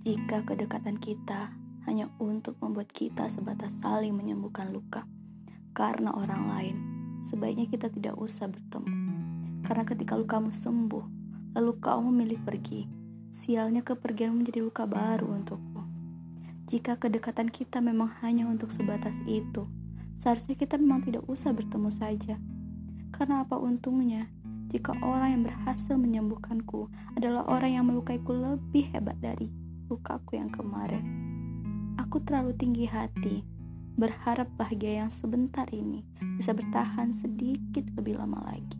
jika kedekatan kita hanya untuk membuat kita sebatas saling menyembuhkan luka karena orang lain, sebaiknya kita tidak usah bertemu. Karena ketika lukamu sembuh, lalu kau memilih pergi, sialnya kepergian menjadi luka baru untukku. Jika kedekatan kita memang hanya untuk sebatas itu, seharusnya kita memang tidak usah bertemu saja. Karena apa untungnya jika orang yang berhasil menyembuhkanku adalah orang yang melukaiku lebih hebat dari lukaku yang kemarin. Aku terlalu tinggi hati, berharap bahagia yang sebentar ini bisa bertahan sedikit lebih lama lagi.